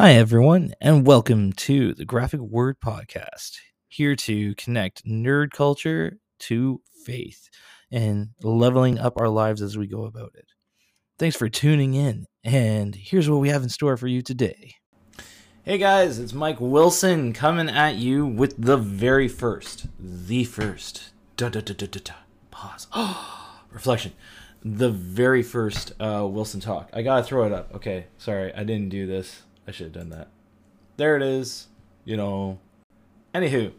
Hi, everyone, and welcome to the Graphic Word Podcast, here to connect nerd culture to faith and leveling up our lives as we go about it. Thanks for tuning in, and here's what we have in store for you today. Hey guys, it's Mike Wilson coming at you with the very first, the first, da da da da da da, pause, reflection, the very first uh, Wilson talk. I gotta throw it up. Okay, sorry, I didn't do this. I should have done that. There it is. You know. Anywho,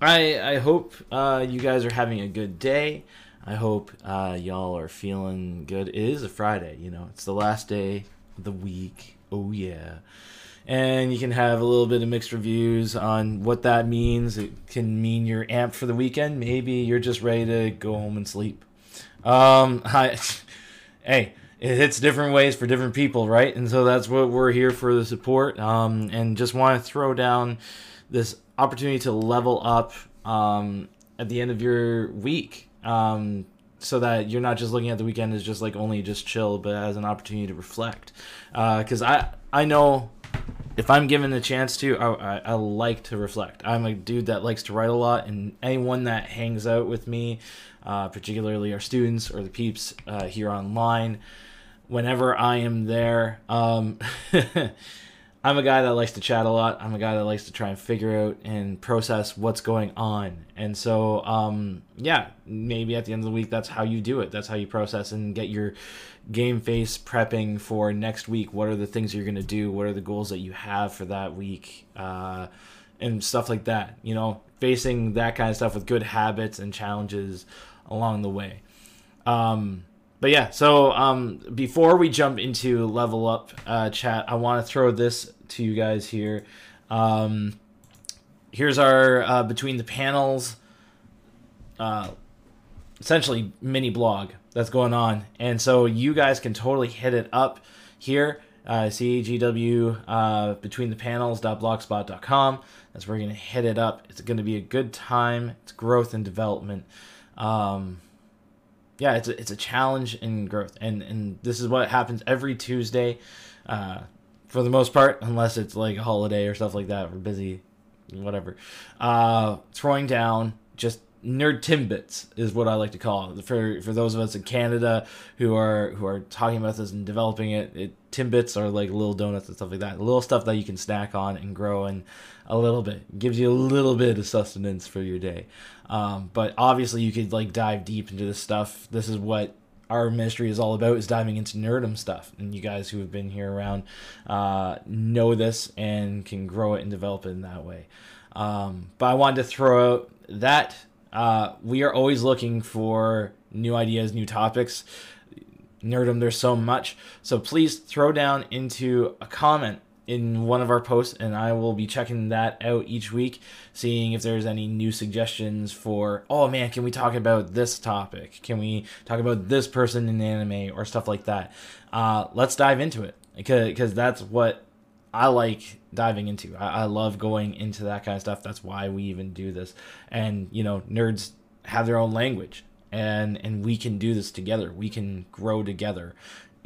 I I hope uh, you guys are having a good day. I hope uh, y'all are feeling good. It is a Friday, you know. It's the last day of the week. Oh yeah. And you can have a little bit of mixed reviews on what that means. It can mean you're amped for the weekend. Maybe you're just ready to go home and sleep. Um, hi, hey, it hits different ways for different people, right? And so that's what we're here for the support. Um, and just want to throw down this opportunity to level up um, at the end of your week. Um, so that you're not just looking at the weekend as just like only just chill, but as an opportunity to reflect. Because uh, I I know if I'm given the chance to, I, I, I, like to reflect. I'm a dude that likes to write a lot, and anyone that hangs out with me, uh, particularly our students or the peeps uh, here online, whenever I am there, um, I'm a guy that likes to chat a lot. I'm a guy that likes to try and figure out and process what's going on. And so, um, yeah, maybe at the end of the week, that's how you do it. That's how you process and get your game face prepping for next week. What are the things you're going to do? What are the goals that you have for that week? Uh, and stuff like that. You know, facing that kind of stuff with good habits and challenges along the way. Um, but yeah, so um, before we jump into level up uh, chat, I want to throw this to you guys here. Um, here's our uh, between the panels, uh, essentially mini blog that's going on, and so you guys can totally hit it up here. Uh, CAGW uh, between the panels.blogspot.com. That's where you're going to hit it up. It's going to be a good time. It's growth and development. Um, yeah, it's a, it's a challenge in growth, and and this is what happens every Tuesday, uh, for the most part, unless it's like a holiday or stuff like that. We're busy, whatever. Uh, throwing down just nerd timbits is what I like to call it. For for those of us in Canada who are who are talking about this and developing it, it timbits are like little donuts and stuff like that. Little stuff that you can snack on and grow and a little bit gives you a little bit of sustenance for your day. Um, but obviously, you could like dive deep into this stuff. This is what our ministry is all about is diving into nerdum stuff and you guys who have been here around uh, know this and can grow it and develop it in that way um, but i wanted to throw out that uh, we are always looking for new ideas new topics nerdum there's so much so please throw down into a comment in one of our posts, and I will be checking that out each week, seeing if there's any new suggestions for, oh man, can we talk about this topic? Can we talk about this person in anime or stuff like that? Uh, let's dive into it because that's what I like diving into. I, I love going into that kind of stuff. That's why we even do this. And, you know, nerds have their own language and and we can do this together. We can grow together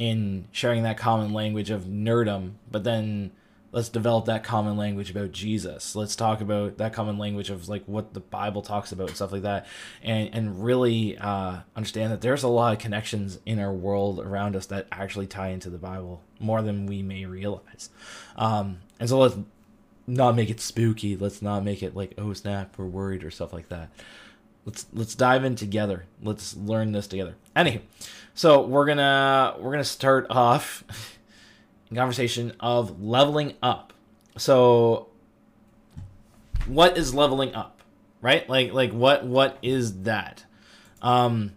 in sharing that common language of nerdum, but then let's develop that common language about Jesus. Let's talk about that common language of like what the Bible talks about and stuff like that, and and really uh, understand that there's a lot of connections in our world around us that actually tie into the Bible more than we may realize. Um, and so let's not make it spooky. Let's not make it like oh snap, we're worried or stuff like that. Let's let's dive in together. Let's learn this together. Anywho, so we're gonna we're gonna start off in conversation of leveling up. So what is leveling up? Right? Like like what what is that? Um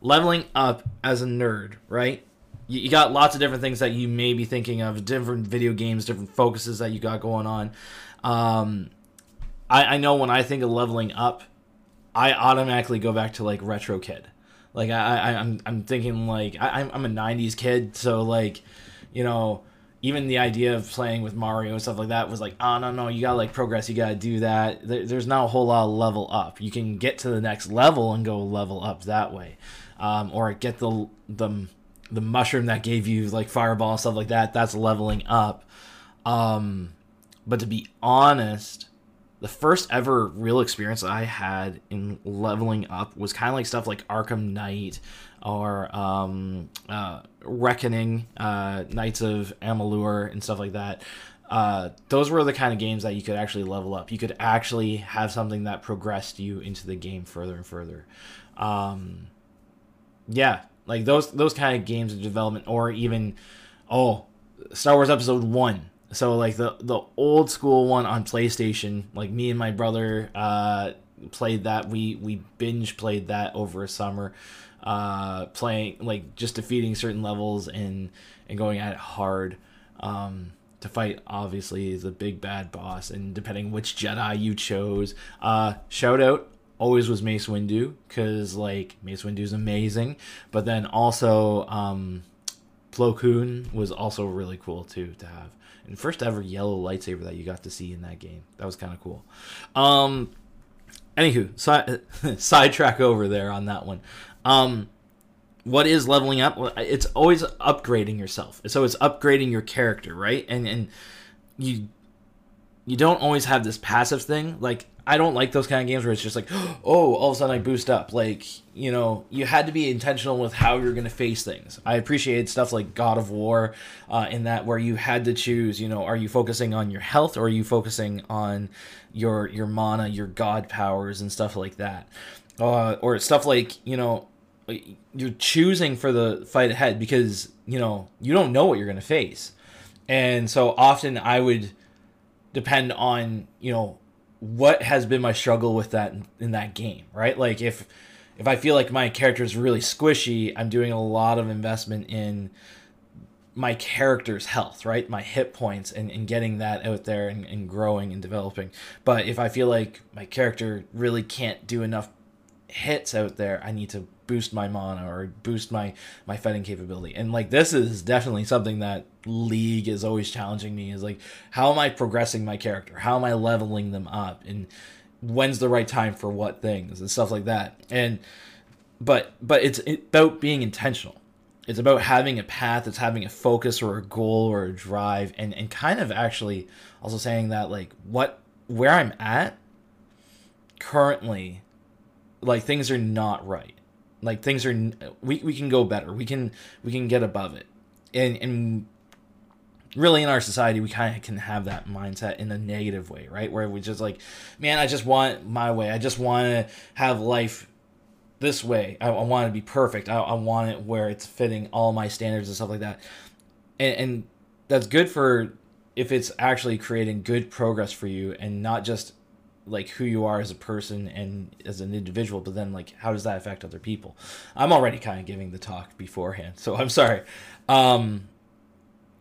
leveling up as a nerd, right? You, you got lots of different things that you may be thinking of, different video games, different focuses that you got going on. Um I, I know when I think of leveling up, I automatically go back to like retro kid. Like I, I I'm I'm thinking like I, I'm a '90s kid, so like, you know, even the idea of playing with Mario and stuff like that was like, oh no no, you gotta like progress, you gotta do that. There, there's not a whole lot of level up. You can get to the next level and go level up that way, um, or get the the the mushroom that gave you like fireball and stuff like that. That's leveling up. Um, but to be honest, the first ever real experience I had in leveling up was kind of like stuff like Arkham Knight or um, uh, Reckoning, uh, Knights of Amalur, and stuff like that. Uh, those were the kind of games that you could actually level up. You could actually have something that progressed you into the game further and further. Um, yeah, like those those kind of games of development, or even oh, Star Wars Episode One so like the the old school one on PlayStation, like me and my brother uh, played that. We we binge played that over a summer, uh, playing like just defeating certain levels and and going at it hard. Um, to fight obviously the big bad boss and depending which jedi you chose uh shout out always was mace windu because like mace windu is amazing but then also um plo koon was also really cool too to have and first ever yellow lightsaber that you got to see in that game. That was kind of cool. Um, anywho, side sidetrack over there on that one. Um, what is leveling up? It's always upgrading yourself. So it's upgrading your character, right? And and you you don't always have this passive thing. Like I don't like those kind of games where it's just like, oh, all of a sudden I boost up. Like, you know, you had to be intentional with how you're going to face things. I appreciate stuff like God of War uh, in that where you had to choose, you know, are you focusing on your health or are you focusing on your your mana, your god powers and stuff like that. Uh, or stuff like, you know, you're choosing for the fight ahead because, you know, you don't know what you're going to face. And so often I would depend on, you know, what has been my struggle with that in, that game, right? Like if if I feel like my character is really squishy, I'm doing a lot of investment in my character's health, right? My hit points and, and getting that out there and, and growing and developing. But if I feel like my character really can't do enough hits out there, I need to boost my mana or boost my my fighting capability. And like this is definitely something that League is always challenging me is like how am I progressing my character? How am I leveling them up? And when's the right time for what things and stuff like that. And but but it's about being intentional. It's about having a path, it's having a focus or a goal or a drive and and kind of actually also saying that like what where I'm at currently like things are not right like things are we, we can go better. We can we can get above it. And and really in our society we kind of can have that mindset in a negative way right? Where we just like man i just want my way. I just want to have life this way. I, I want to be perfect. I, I want it where it's fitting all my standards and stuff like that. And, and that's good for if it's actually creating good progress for you and not just like who you are as a person and as an individual but then like how does that affect other people? I'm already kind of giving the talk beforehand so i'm sorry. Um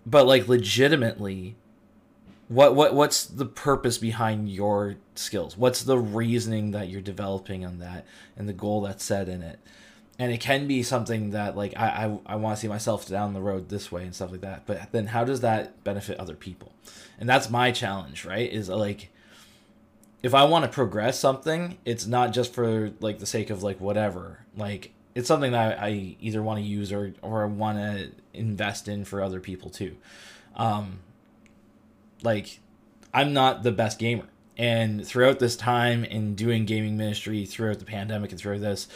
but like legitimately what what what's the purpose behind your skills? What's the reasoning that you're developing on that and the goal that's set in it? And it can be something that like i i, I want to see myself down the road this way and stuff like that but then how does that benefit other people? And that's my challenge right is like if I want to progress something, it's not just for like the sake of like whatever. Like it's something that I either want to use or or I want to invest in for other people too. Um, like I'm not the best gamer, and throughout this time in doing gaming ministry, throughout the pandemic and throughout this,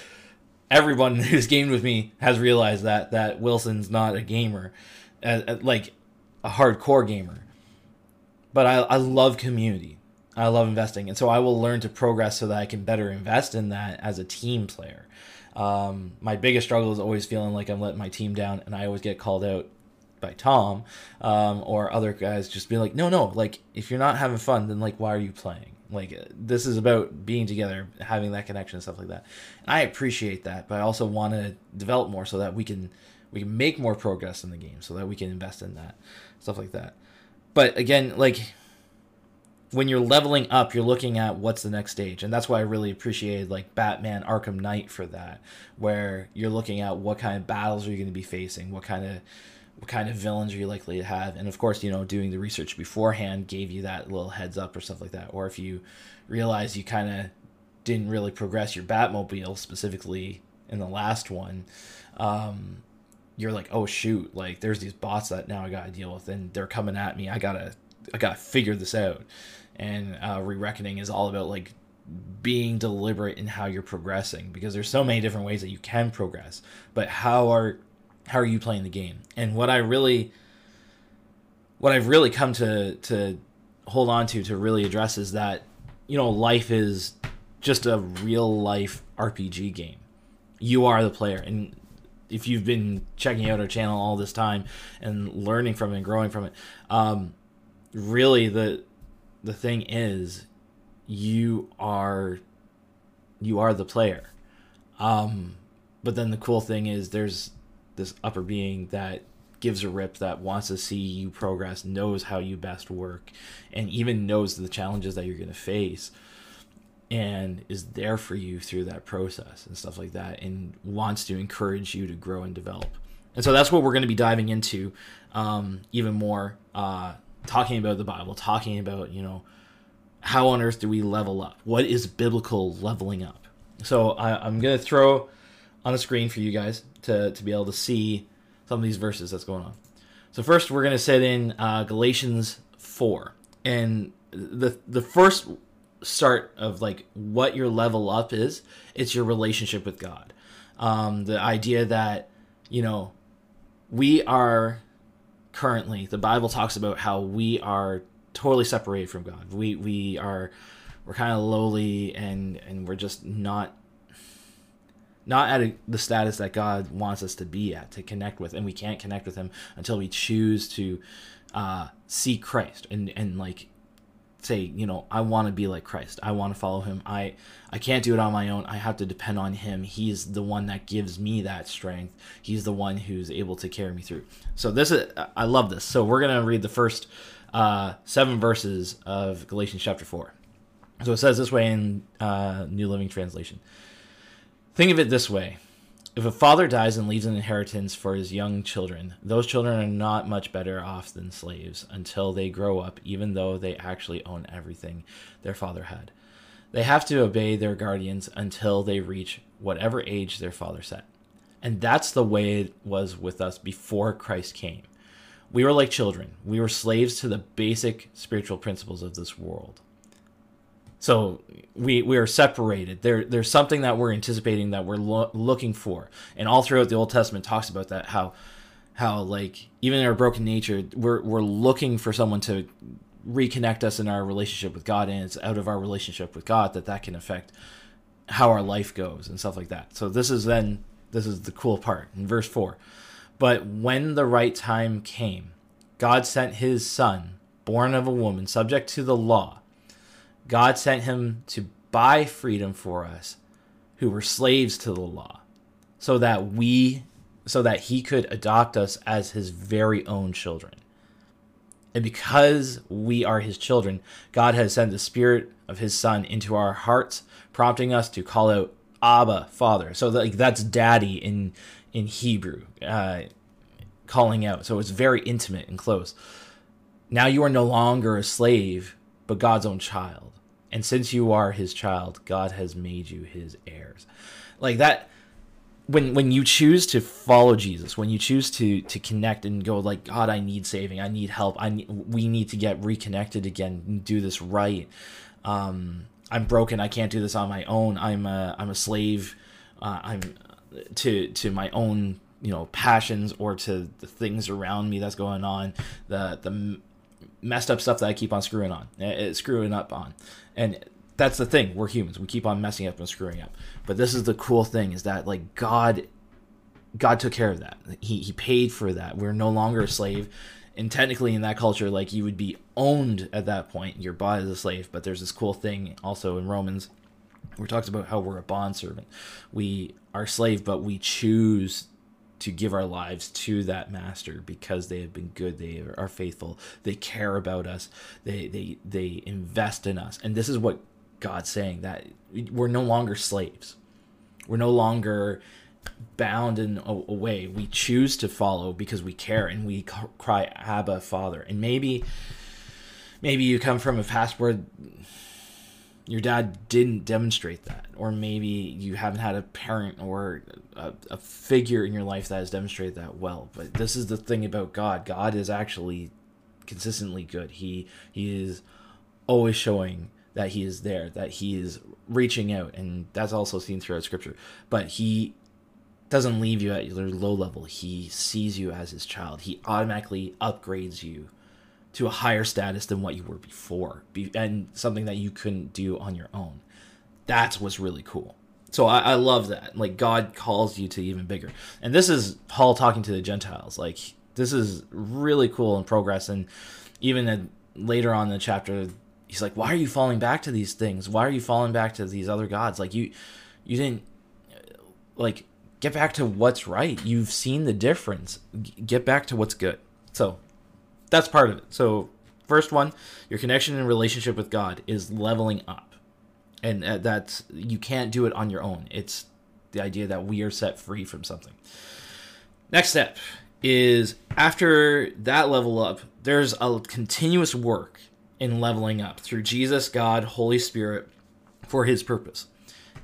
everyone who's gamed with me has realized that that Wilson's not a gamer, uh, like a hardcore gamer. But I I love community. I love investing, and so I will learn to progress so that I can better invest in that as a team player. Um, my biggest struggle is always feeling like I'm letting my team down, and I always get called out by Tom um, or other guys just being like, no, no, like if you're not having fun, then like why are you playing? Like this is about being together, having that connection, and stuff like that. And I appreciate that, but I also want to develop more so that we can we can make more progress in the game, so that we can invest in that stuff like that. But again, like when you're leveling up, you're looking at what's the next stage, and that's why I really appreciated like Batman Arkham Knight for that, where you're looking at what kind of battles are you going to be facing, what kind of what kind of villains are you likely to have, and of course, you know, doing the research beforehand gave you that little heads up or stuff like that. Or if you realize you kind of didn't really progress your Batmobile specifically in the last one, um, you're like, oh shoot, like there's these bots that now I gotta deal with, and they're coming at me. I gotta, I gotta figure this out. And uh, re-reckoning is all about like being deliberate in how you're progressing because there's so many different ways that you can progress. But how are how are you playing the game? And what I really, what I've really come to to hold on to to really address is that you know life is just a real life RPG game. You are the player, and if you've been checking out our channel all this time and learning from it and growing from it, um, really the the thing is you are you are the player. Um, but then the cool thing is there's this upper being that gives a rip that wants to see you progress, knows how you best work, and even knows the challenges that you're going to face and is there for you through that process and stuff like that and wants to encourage you to grow and develop and so that's what we're going to be diving into um, even more uh, talking about the bible talking about you know how on earth do we level up? What is biblical leveling up? So I, i'm going to throw on the screen for you guys to, to be able to see some of these verses that's going on. So first we're going to set in uh, galatians 4 and the the first start of like what your level up is it's your relationship with god. Um, the idea that you know we are currently the bible talks about how we are totally separated from god. We we are we're kind of lowly and and we're just not not at a, the status that god wants us to be at to connect with and we can't connect with him until we choose to uh, see christ. And and like say you know i want to be like christ. I want to follow him. I i can't do it on my own. I have to depend on him. He's the one that gives me that strength. He's the one who's able to carry me through. So this is i love this. So we're going to read the first uh, seven verses of galatians chapter 4 so it says this way in uh, new living translation. Think of it this way if a father dies and leaves an inheritance for his young children, those children are not much better off than slaves until they grow up, even though they actually own everything their father had. They have to obey their guardians until they reach whatever age their father set. And that's the way it was with us before Christ came. We were like children, we were slaves to the basic spiritual principles of this world. So we we are separated. There there's something that we're anticipating that we're lo- looking for, and all throughout the Old Testament talks about that how how like even in our broken nature we're we're looking for someone to reconnect us in our relationship with God, and it's out of our relationship with God that that can affect how our life goes and stuff like that. So this is then this is the cool part in verse four. But when the right time came, God sent His Son, born of a woman, subject to the law God sent him to buy freedom for us who were slaves to the law so that we so that he could adopt us as his very own children. And because we are his children, God has sent the spirit of his son into our hearts, prompting us to call out Abba, Father. So like that's daddy in in Hebrew, uh, calling out. So it's very intimate and close. Now you are no longer a slave, but God's own child. And since you are his child, God has made you his heirs. Like that when when you choose to follow Jesus, when you choose to to connect and go like God, I need saving, I need help, I we need to get reconnected again, and do this right. Um, I'm broken. I can't do this on my own. I'm a I'm a slave. Uh, I'm to to my own you know passions or to the things around me that's going on. The the messed up stuff that I keep on screwing on, uh, screwing up on, and that's the thing. We're humans. We keep on messing up and screwing up. But this is the cool thing: is that like God, God took care of that. He He paid for that. We're no longer a slave. And technically, in that culture, like you would be owned at that point. You're bought as a slave. But there's this cool thing also in Romans where it talks about how we're a bond servant. We are slave, but we choose to give our lives to that master because they have been good they are faithful they care about us they they they invest in us. And this is what god's saying that we're no longer slaves. We're no longer bound in a, way. We choose to follow because we care and we cry abba father. And maybe maybe you come from a past where your dad didn't demonstrate that or maybe you haven't had a parent or a, a, figure in your life that has demonstrated that well. But this is the thing about god. God is actually consistently good. He he is always showing that he is there that he is reaching out and that's also seen throughout scripture. But he doesn't leave you at your low level. He sees you as his child. He automatically upgrades you to a higher status than what you were before and something that you couldn't do on your own. That's what's really cool so I, I, love that. Like god calls you to even bigger. And this is paul talking to the gentiles. Like this is really cool in progress. And even later on in the chapter he's like why are you falling back to these things? Why are you falling back to these other gods? Like you you didn't like get back to what's right. You've seen the difference. Get back to what's good. So that's part of it. So, first one, your connection and relationship with God is leveling up. And uh, that's you can't do it on your own. It's the idea that we are set free from something. Next step is after that level up, there's a continuous work in leveling up through Jesus, God, Holy Spirit for his purpose.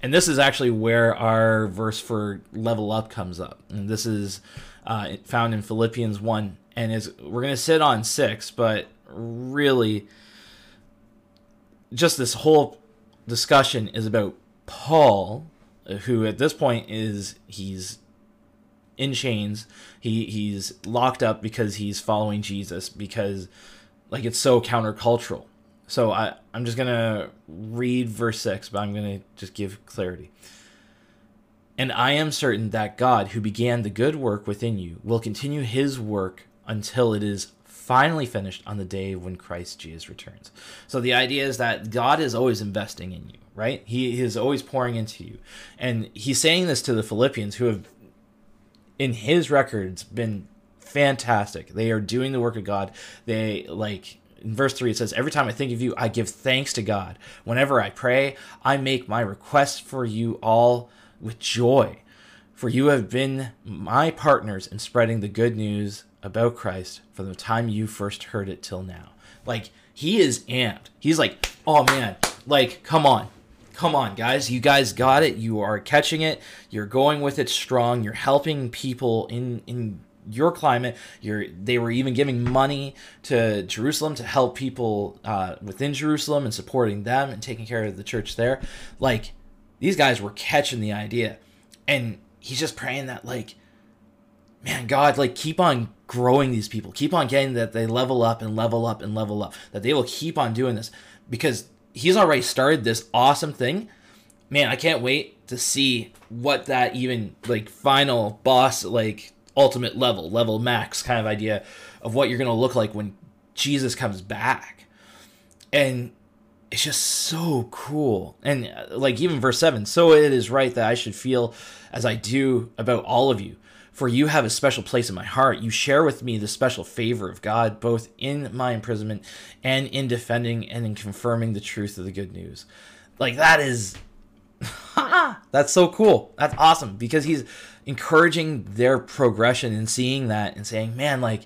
And this is actually where our verse for level up comes up. And this is uh, found in Philippians 1 and is we're gonna sit on six, but really, just this whole discussion is about Paul, who at this point is he's in chains. He he's locked up because he's following Jesus because like it's so countercultural. So I I'm just gonna read verse six, but I'm gonna just give clarity. And I am certain that God, who began the good work within you, will continue his work until it is finally finished on the day when Christ Jesus returns. So the idea is that God is always investing in you, right? He is always pouring into you. And he's saying this to the Philippians who have in his records been fantastic. They are doing the work of God. They like in verse 3 it says every time i think of you i give thanks to god whenever i pray i make my requests for you all with joy for you have been my partners in spreading the good news about Christ from the time you first heard it till now. Like he is amped. He's like, "Oh man, like come on. Come on, guys. You guys got it. You are catching it. You're going with it strong. You're helping people in in your climate. You're they were even giving money to Jerusalem to help people uh, within Jerusalem and supporting them and taking care of the church there. Like these guys were catching the idea, and he's just praying that like man, God, like keep on growing these people, keep on getting that they level up and level up and level up, that they will keep on doing this because he's already started this awesome thing. Man, I can't wait to see what that even like final boss, like ultimate level, level max kind of idea of what you're going to look like when Jesus comes back. And it's just so cool. And uh, like even verse 7, so it is right that I should feel as I do about all of you for you have a special place in my heart. You share with me the special favor of God, both in my imprisonment and in defending and in confirming the truth of the good news. Like, that is. that's so cool. That's awesome because he's encouraging their progression and seeing that and saying, man, like,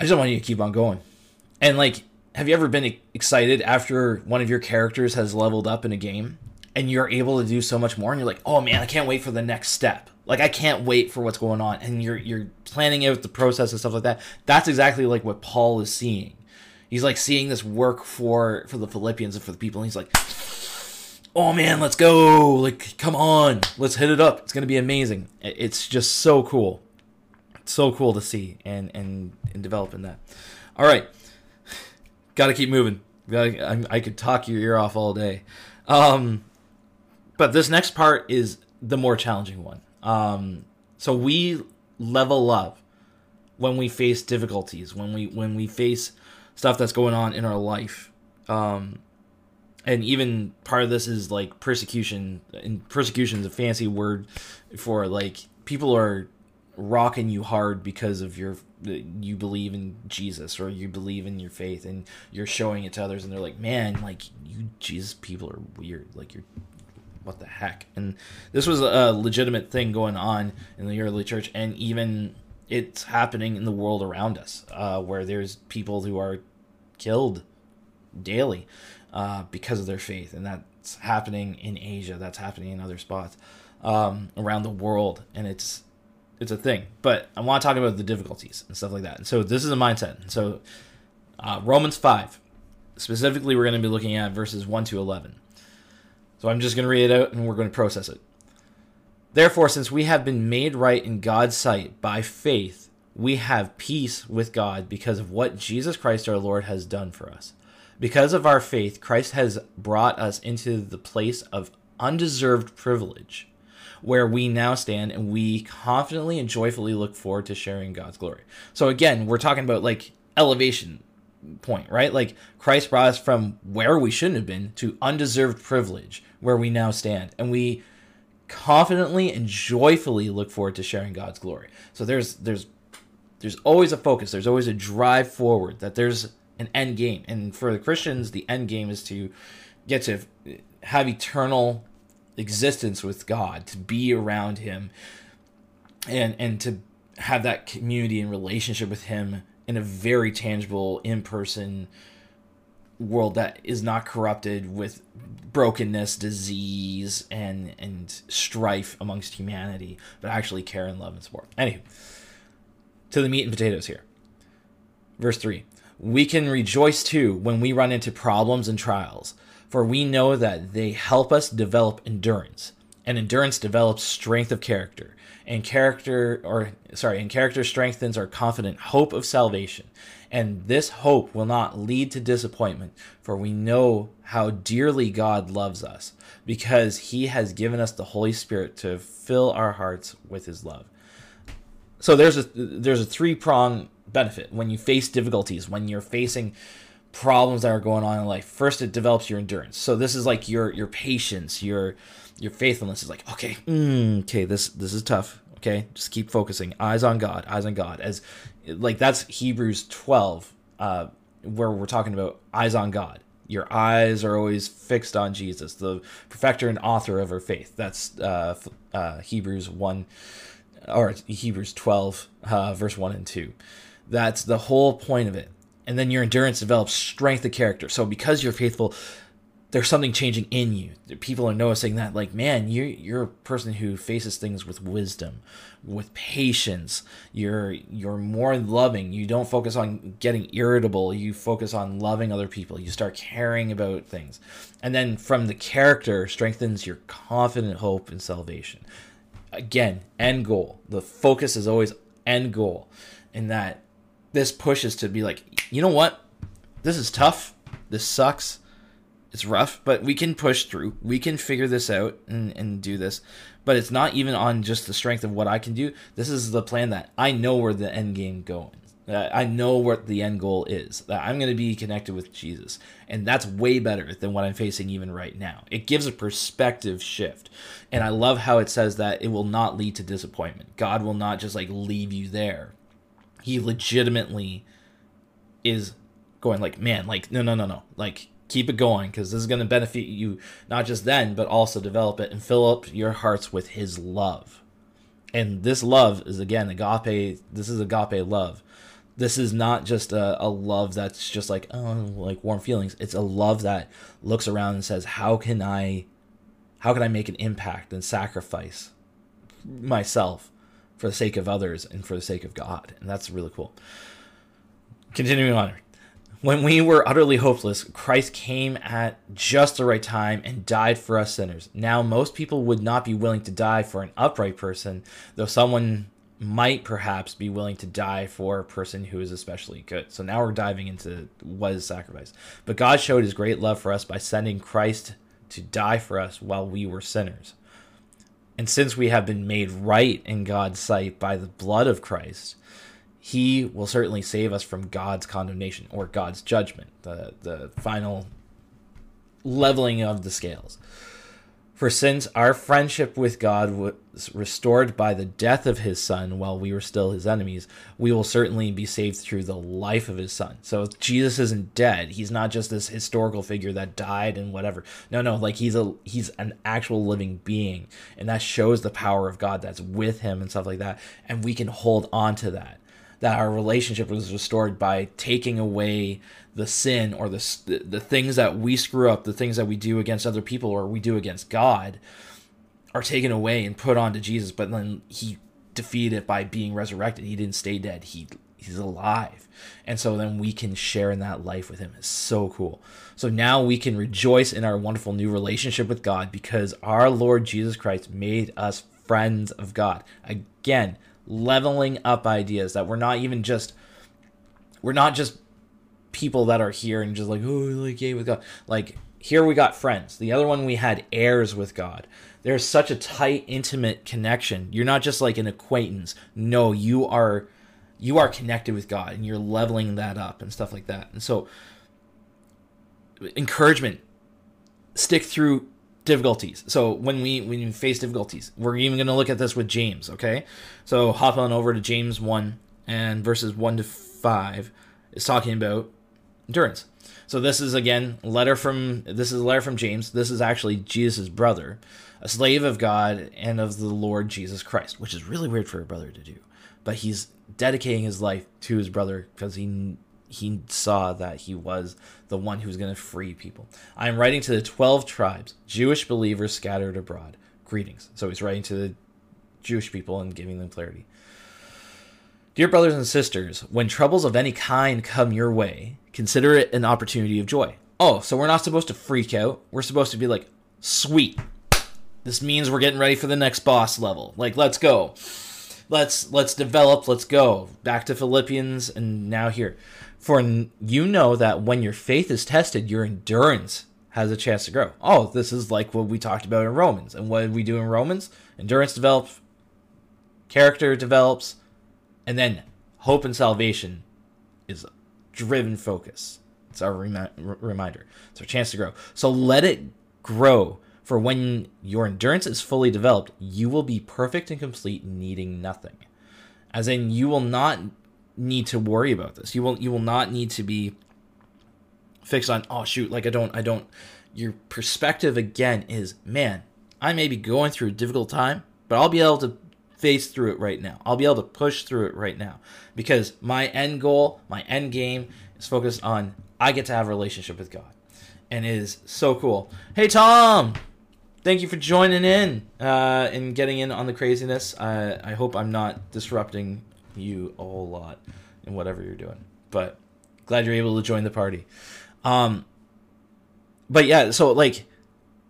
I just want you to keep on going. And, like, have you ever been excited after one of your characters has leveled up in a game and you're able to do so much more and you're like, oh man, I can't wait for the next step like I can't wait for what's going on, and you're you're planning out the process and stuff like that. That's exactly like what Paul is seeing. He's like seeing this work for for the Philippians and for the people, and he's like, "Oh man, let's go! Like, come on, let's hit it up. It's gonna be amazing." It's just so cool, so cool to see and and and developing that. All right, got to keep moving. I, I could talk your ear off all day. Um, but this next part is the more challenging one. Um, so we level up when we face difficulties, when we when we face stuff that's going on in our life. Um, and even part of this is like persecution. And persecution is a fancy word for like people are rocking you hard because of your you believe in Jesus or you believe in your faith and you're showing it to others and they're like, "Man, like you Jesus people are weird. Like you're what the heck? And this was a legitimate thing going on in the early church, and even it's happening in the world around us, uh, where there's people who are killed daily uh, because of their faith, and that's happening in Asia. That's happening in other spots um, around the world, and it's it's a thing. But I want to talk about the difficulties and stuff like that. And so this is a mindset. So uh, Romans five, specifically, we're going to be looking at verses one to eleven. So I'm just going to read it out, and we're going to process it. Therefore, since we have been made right in God's sight by faith, we have peace with God because of what Jesus Christ our Lord has done for us. Because of our faith, Christ has brought us into the place of undeserved privilege where we now stand and we confidently and joyfully look forward to sharing God's glory. So again, we're talking about like elevation point, right? Like Christ brought us from where we shouldn't have been to undeserved privilege where we now stand. And we confidently and joyfully look forward to sharing God's glory. So there's there's there's always a focus, there's always a drive forward that there's an end game. And for the Christians, the end game is to get to have eternal existence with God, to be around him and and to have that community and relationship with him in a very tangible in-person world that is not corrupted with brokenness, disease, and and strife amongst humanity, but actually care and love and support. Anyway, to the meat and potatoes here. Verse 3 We can rejoice too when we run into problems and trials, for we know that they help us develop endurance, and endurance develops strength of character, and character, or sorry, and character strengthens our confident hope of salvation. And this hope will not lead to disappointment, for we know how dearly God loves us, because he has given us the Holy Spirit to fill our hearts with his love. So there's a there's a three prong benefit when you face difficulties, when you're facing problems that are going on in life. First, it develops your endurance. So this is like your your patience, your your faithfulness is like okay, mm, okay, this this is tough. Okay, just keep focusing. Eyes on God. Eyes on God. As like that's Hebrews twelve, uh, where we're talking about eyes on God. Your eyes are always fixed on Jesus, the perfecter and author of our faith. That's uh, uh, Hebrews one or Hebrews 12, uh, verse 1 and 2. That's the whole point of it. And then your endurance develops strength of character. So because you're faithful, there's something changing in you. People are noticing that, like, man, you're you're a person who faces things with wisdom, with patience. You're you're more loving. You don't focus on getting irritable. You focus on loving other people. You start caring about things, and then from the character strengthens your confident hope and salvation again, end goal. The focus is always end goal. In that this pushes to be like, you know what? This is tough. This sucks. It's rough, but we can push through. We can figure this out and, and do this. But it's not even on just the strength of what I can do. This is the plan that I know where the end game going. I know what the end goal is. That I'm going to be connected with Jesus. And that's way better than what I'm facing even right now. It gives a perspective shift. And I love how it says that it will not lead to disappointment. God will not just like leave you there. He legitimately is going like, man, like, no, no, no, no. Like, keep it going because this is going to benefit you not just then, but also develop it and fill up your hearts with His love. And this love is again agape. This is agape love this is not just a, a love that's just like oh like warm feelings it's a love that looks around and says how can i how can i make an impact and sacrifice myself for the sake of others and for the sake of god and that's really cool continuing on when we were utterly hopeless christ came at just the right time and died for us sinners now most people would not be willing to die for an upright person though someone might perhaps be willing to die for a person who is especially good. So now we're diving into what is sacrifice. But God showed his great love for us by sending Christ to die for us while we were sinners. And since we have been made right in God's sight by the blood of Christ, he will certainly save us from God's condemnation or God's judgment, the, the final leveling of the scales. For since our friendship with God was restored by the death of his son while we were still his enemies, we will certainly be saved through the life of his son. So Jesus isn't dead. He's not just this historical figure that died and whatever. No, no, like he's a he's an actual living being. And that shows the power of God that's with him and stuff like that. And we can hold on to that. That our relationship was restored by taking away the sin or the the things that we screw up, the things that we do against other people or we do against God are taken away and put onto Jesus, but then he defeated it by being resurrected. He didn't stay dead. He he's alive. And so then we can share in that life with him. It's so cool. So now we can rejoice in our wonderful new relationship with God because our Lord Jesus Christ made us friends of God. Again, leveling up ideas that we're not even just we're not just people that are here and just like oh like gay with God. Like here we got friends. The other one we had heirs with God. There's such a tight, intimate connection. You're not just like an acquaintance. No, you are you are connected with God and you're leveling that up and stuff like that. And so encouragement stick through difficulties. So when we when you face difficulties, we're even going to look at this with James, okay? So hop on over to James 1 and verses 1 to 5 is talking about endurance. So this is again letter from this is a letter from James. This is actually Jesus' brother, a slave of God and of the Lord Jesus Christ, which is really weird for a brother to do. But he's dedicating his life to his brother because he he saw that he was the one who was going to free people. I am writing to the 12 tribes, Jewish believers scattered abroad. Greetings. So he's writing to the Jewish people and giving them clarity. Dear brothers and sisters, when troubles of any kind come your way, consider it an opportunity of joy. Oh, so we're not supposed to freak out. We're supposed to be like, sweet. This means we're getting ready for the next boss level. Like, let's go. Let's let's develop, let's go. Back to Philippians and now here. For you know that when your faith is tested, your endurance has a chance to grow. Oh, this is like what we talked about in Romans. And what did we do in Romans? Endurance develops, character develops, and then hope and salvation is driven focus. It's our remi- reminder. It's our chance to grow. So let it grow. For when your endurance is fully developed, you will be perfect and complete, needing nothing. As in, you will not need to worry about this. You will you will not need to be fixed on oh shoot like I don't I don't your perspective again is man, I may be going through a difficult time, but I'll be able to face through it right now. I'll be able to push through it right now because my end goal, my end game is focused on I get to have a relationship with God. And it is so cool. Hey Tom, thank you for joining in uh, and getting in on the craziness. Uh, I hope I'm not disrupting you a whole lot in whatever you're doing. But glad you're able to join the party. Um, but yeah, so like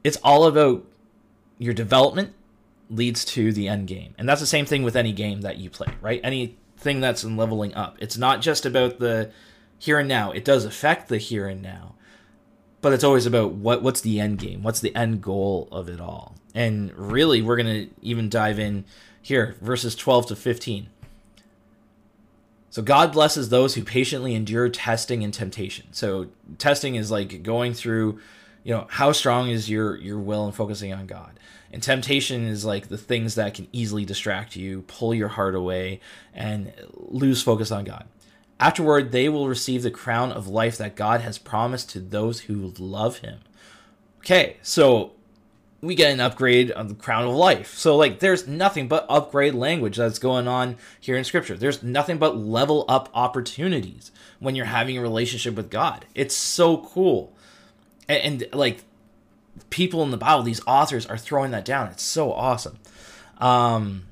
it's all about your development leads to the end game. And that's the same thing with any game that you play, right? Anything that's in leveling up. It's not just about the here and now. It does affect the here and now. But it's always about what what's the end game? What's the end goal of it all? And really we're going to even dive in here verses 12 to 15. So God blesses those who patiently endure testing and temptation. So testing is like going through, you know, how strong is your your will and focusing on God. And temptation is like the things that can easily distract you, pull your heart away, and lose focus on God. Afterward, they will receive the crown of life that God has promised to those who love Him. Okay, so we get an upgrade of the crown of life. So like there's nothing but upgrade language that's going on here in scripture. There's nothing but level up opportunities when you're having a relationship with God. It's so cool. And, and like people in the Bible, these authors are throwing that down. It's so awesome. Um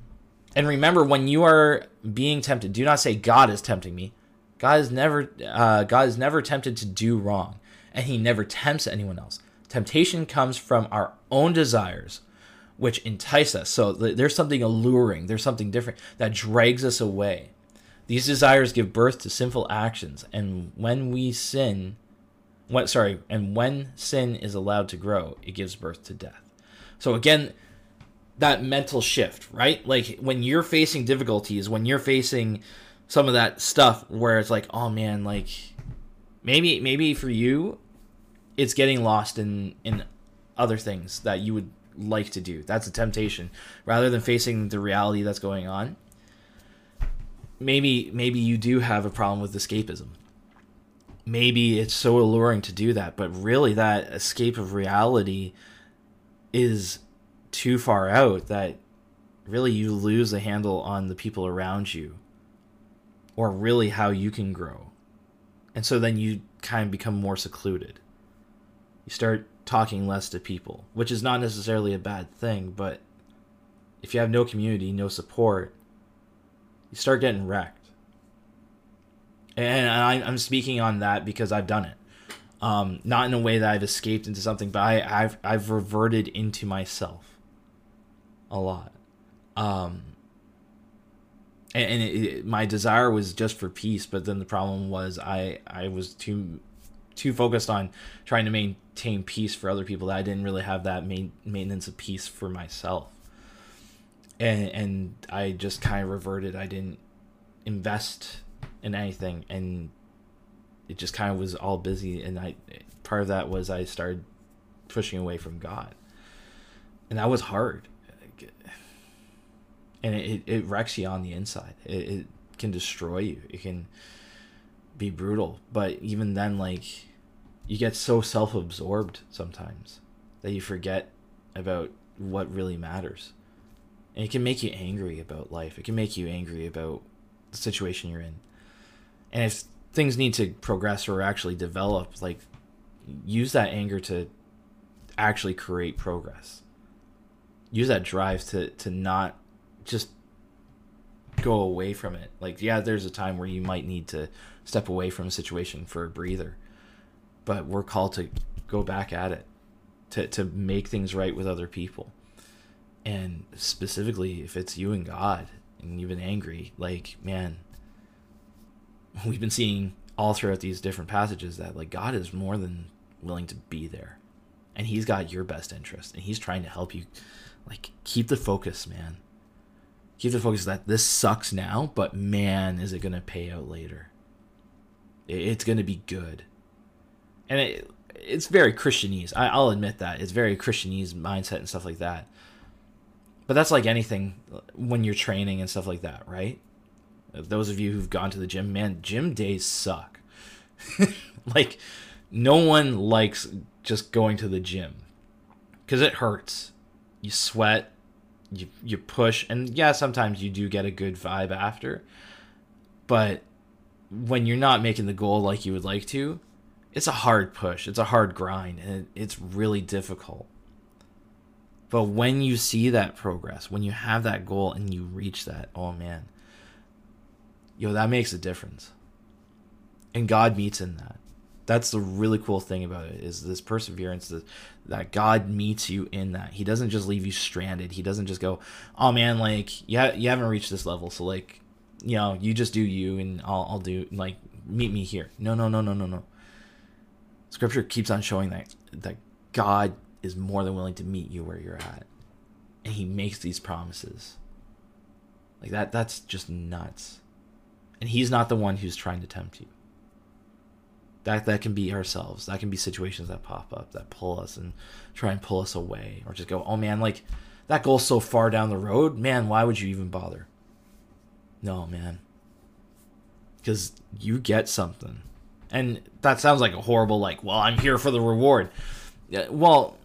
and remember when you are being tempted, do not say God is tempting me. God is never uh, God is never tempted to do wrong, and he never tempts anyone else. Temptation comes from our own desires, which entice us. So there's something alluring, there's something different that drags us away. These desires give birth to sinful actions, and when we sin, what sorry, and when sin is allowed to grow, it gives birth to death. So again, that mental shift, right? Like when you're facing difficulties, when you're facing some of that stuff where it's like, oh man, like maybe maybe for you it's getting lost in in other things that you would like to do. That's a temptation rather than facing the reality that's going on. Maybe maybe you do have a problem with escapism. Maybe it's so alluring to do that, but really that escape of reality is too far out that really you lose the handle on the people around you or really how you can grow. And so then you kind of become more secluded. You start talking less to people, which is not necessarily a bad thing, but if you have no community, no support, you start getting wrecked. And I, am speaking on that because I've done it. Um, not in a way that I've escaped into something, but I, have I've reverted into myself a lot. Um, and, and it, it, my desire was just for peace, but then the problem was I I was too too focused on trying to maintain peace for other people that I didn't really have that main, maintenance of peace for myself. And and I just kind of reverted. I didn't invest in anything, and it just kind of was all busy. And I part of that was I started pushing away from God, and that was hard. And it, it wrecks you on the inside. It, it can destroy you. It can be brutal. But even then, like you get so self-absorbed sometimes that you forget about what really matters. And it can make you angry about life. It can make you angry about the situation you're in. And if things need to progress or actually develop like use that anger to actually create progress. Use that drive to to not just go away from it. Like yeah there's a time where you might need to step away from a situation for a breather but we're called to go back at it to to make things right with other people. And specifically if it's you and god and you've been angry like man we've been seeing all throughout these different passages that like god is more than willing to be there. And he's got your best interest and he's trying to help you like keep the focus man. Keep the focus that this sucks now but man is it going to pay out later. It's going to be good and it, it's very Christianese. I, I'll admit that it's very Christianese mindset and stuff like that. But that's like anything when you're training and stuff like that, right? Those of you who've gone to the gym, man, gym days suck. like, no one likes just going to the gym because it hurts. You sweat, you you push, and yeah, sometimes you do get a good vibe after. But when you're not making the goal like you would like to, it's a hard push. It's a hard grind, and it's really difficult. But when you see that progress, when you have that goal and you reach that, oh man, yo, that makes a difference. And God meets in that. That's the really cool thing about it is this perseverance that, that God meets you in that. He doesn't just leave you stranded. He doesn't just go, oh man, like yeah, you haven't reached this level, so like, you know, you just do you, and I'll I'll do like meet me here. No, no, no, no, no, no Scripture keeps on showing that that God is more than willing to meet you where you're at. And he makes these promises. Like that that's just nuts. And he's not the one who's trying to tempt you. That that can be ourselves. That can be situations that pop up that pull us and try and pull us away or just go, "Oh man, like that goal's so far down the road. Man, why would you even bother?" No, man. Cuz you get something and that sounds like a horrible like well i'm here for the reward. Well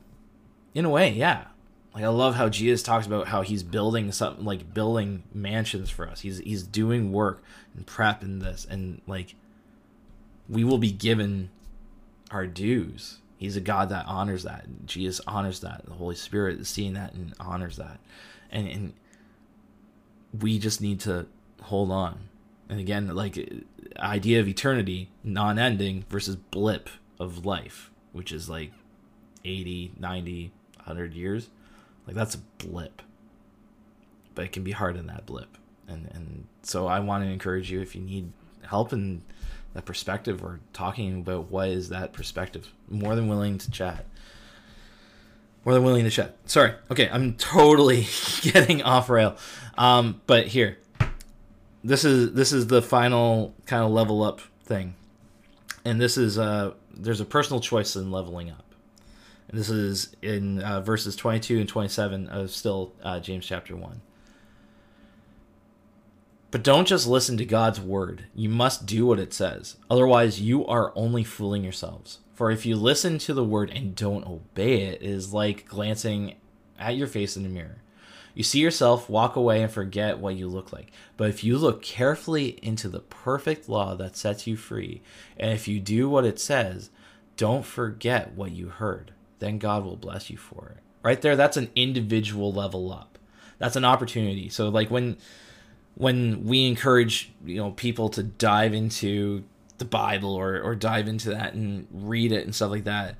in a way yeah. Like i love how jesus talks about how he's building something like building mansions for us. He's he's doing work and prep this. And like we will be given our dues. He's a god that honors that. Jesus honors that. The holy spirit is seeing that and honors that. And and we just need to hold on and again like idea of eternity non-ending versus blip of life which is like 80 90 100 years. Like that's a blip. But it can be hard in that blip. And and so i want to encourage you if you need help in that perspective or talking about what is that perspective more than willing to chat. More than willing to chat. Sorry. Okay i'm totally getting off rail. Um but here this is this is the final kind of level up thing, and this is uh there's a personal choice in leveling up, and this is in uh, verses 22 and 27 of still uh, James chapter one. But don't just listen to God's word. You must do what it says. Otherwise, you are only fooling yourselves. For if you listen to the word and don't obey it, it is like glancing at your face in the mirror. You see yourself, walk away, and forget what you look like. But if you look carefully into the perfect law that sets you free, and if you do what it says, don't forget what you heard, then God will bless you for it. Right there, that's an individual level up. That's an opportunity. So, like when when we encourage you know people to dive into the Bible or or dive into that and read it and stuff like that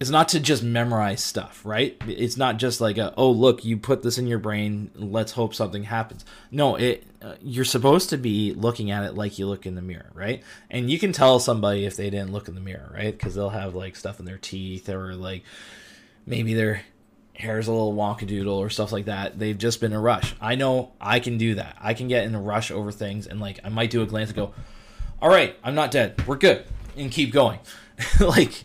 it's not to just memorize stuff, right? It's not just like a, oh look, you put this in your brain, let's hope something happens. No, it uh, you're supposed to be looking at it like you look in the mirror, right? And you can tell somebody if they didn't look in the mirror, right? Cuz they'll have like stuff in their teeth or like maybe their hair's a little wonkadoodle or stuff like that. They've just been in a rush. I know I can do that. I can get in a rush over things and like I might do a glance and go, "All right, I'm not dead. We're good." And keep going. like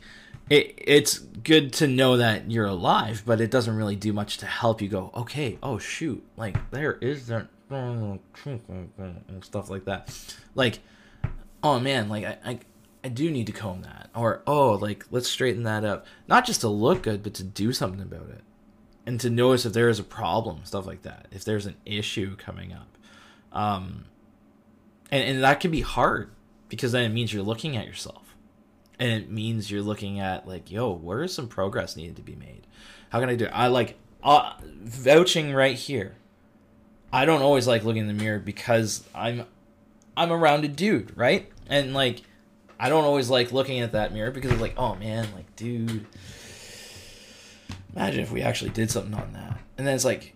it, it's good to know that you're alive, but it doesn't really do much to help you go, okay, oh shoot, like there is that and stuff like that. Like, oh man, like I, I I do need to comb that. Or oh, like let's straighten that up. Not just to look good, but to do something about it. And to notice if there is a problem, stuff like that. If there's an issue coming up. Um and, and that can be hard because then it means you're looking at yourself and it means you're looking at like yo where is some progress needed to be made? How can i do it? i like uh, vouching right here. I don't always like looking in the mirror because i'm i'm a rounded dude right? And like i don't always like looking at that mirror because it's like oh man like dude. Imagine if we actually did something on that. And then it's like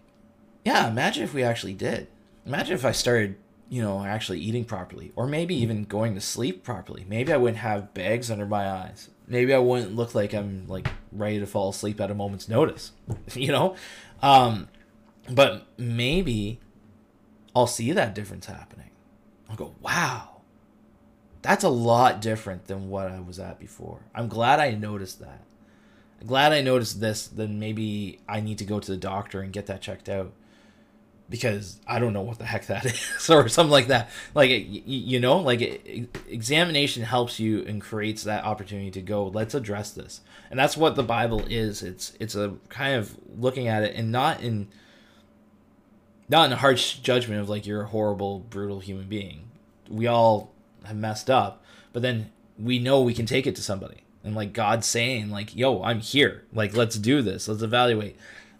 yeah imagine if we actually did. Imagine if i started you know, actually eating properly, or maybe even going to sleep properly. Maybe I wouldn't have bags under my eyes. Maybe I wouldn't look like I'm like ready to fall asleep at a moment's notice, you know. Um, but maybe I'll see that difference happening. I'll go, wow, that's a lot different than what I was at before. I'm glad I noticed that. I'm glad I noticed this. Then maybe I need to go to the doctor and get that checked out because I don't know what the heck that is or something like that. Like you know, like examination helps you and creates that opportunity to go. Let's address this, and that's what the Bible is. It's it's a kind of looking at it and not in not in a harsh judgment of like you're a horrible, brutal human being. We all have messed up, but then we know we can take it to somebody. And like God saying, like, yo, I'm here. Like, let's do this. Let's evaluate.